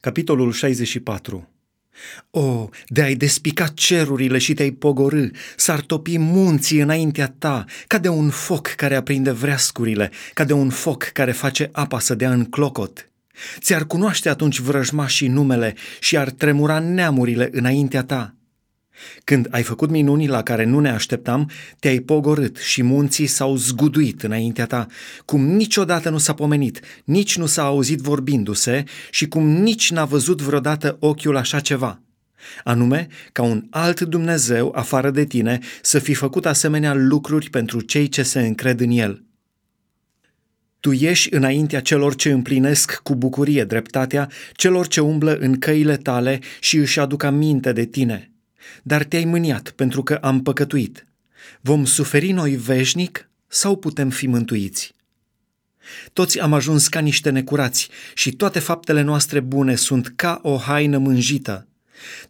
Capitolul 64 O, de ai despica cerurile și te-ai pogorâ, s-ar topi munții înaintea ta, ca de un foc care aprinde vreascurile, ca de un foc care face apa să dea în clocot. Ți-ar cunoaște atunci vrăjmașii numele și ar tremura neamurile înaintea ta. Când ai făcut minuni la care nu ne așteptam, te-ai pogorât și munții s-au zguduit înaintea ta, cum niciodată nu s-a pomenit, nici nu s-a auzit vorbindu-se și cum nici n-a văzut vreodată ochiul așa ceva. Anume, ca un alt Dumnezeu afară de tine să fi făcut asemenea lucruri pentru cei ce se încred în El. Tu ieși înaintea celor ce împlinesc cu bucurie dreptatea, celor ce umblă în căile tale și își aduc aminte de tine – dar te-ai mâniat pentru că am păcătuit. Vom suferi noi veșnic sau putem fi mântuiți? Toți am ajuns ca niște necurați și toate faptele noastre bune sunt ca o haină mânjită.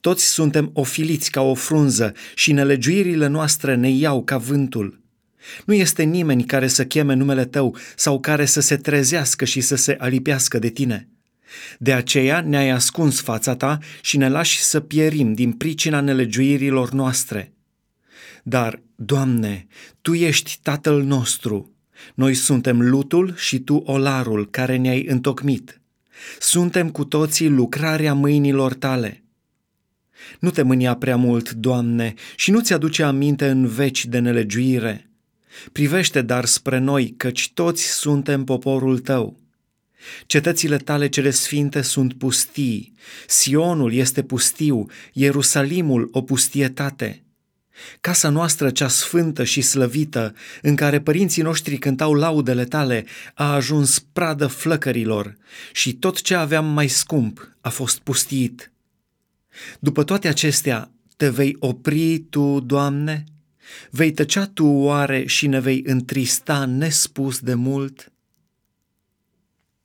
Toți suntem ofiliți ca o frunză și nelegiuirile noastre ne iau ca vântul. Nu este nimeni care să cheme numele tău sau care să se trezească și să se alipească de tine. De aceea ne-ai ascuns fața ta și ne lași să pierim din pricina nelegiuirilor noastre. Dar, Doamne, Tu ești Tatăl nostru. Noi suntem lutul și Tu olarul care ne-ai întocmit. Suntem cu toții lucrarea mâinilor Tale. Nu te mânia prea mult, Doamne, și nu ți-aduce aminte în veci de nelegiuire. Privește dar spre noi, căci toți suntem poporul Tău. Cetățile tale cele sfinte sunt pustii, Sionul este pustiu, Ierusalimul o pustietate. Casa noastră cea sfântă și slăvită, în care părinții noștri cântau laudele tale, a ajuns pradă flăcărilor și tot ce aveam mai scump a fost pustiit. După toate acestea, te vei opri tu, Doamne? Vei tăcea tu oare și ne vei întrista nespus de mult?'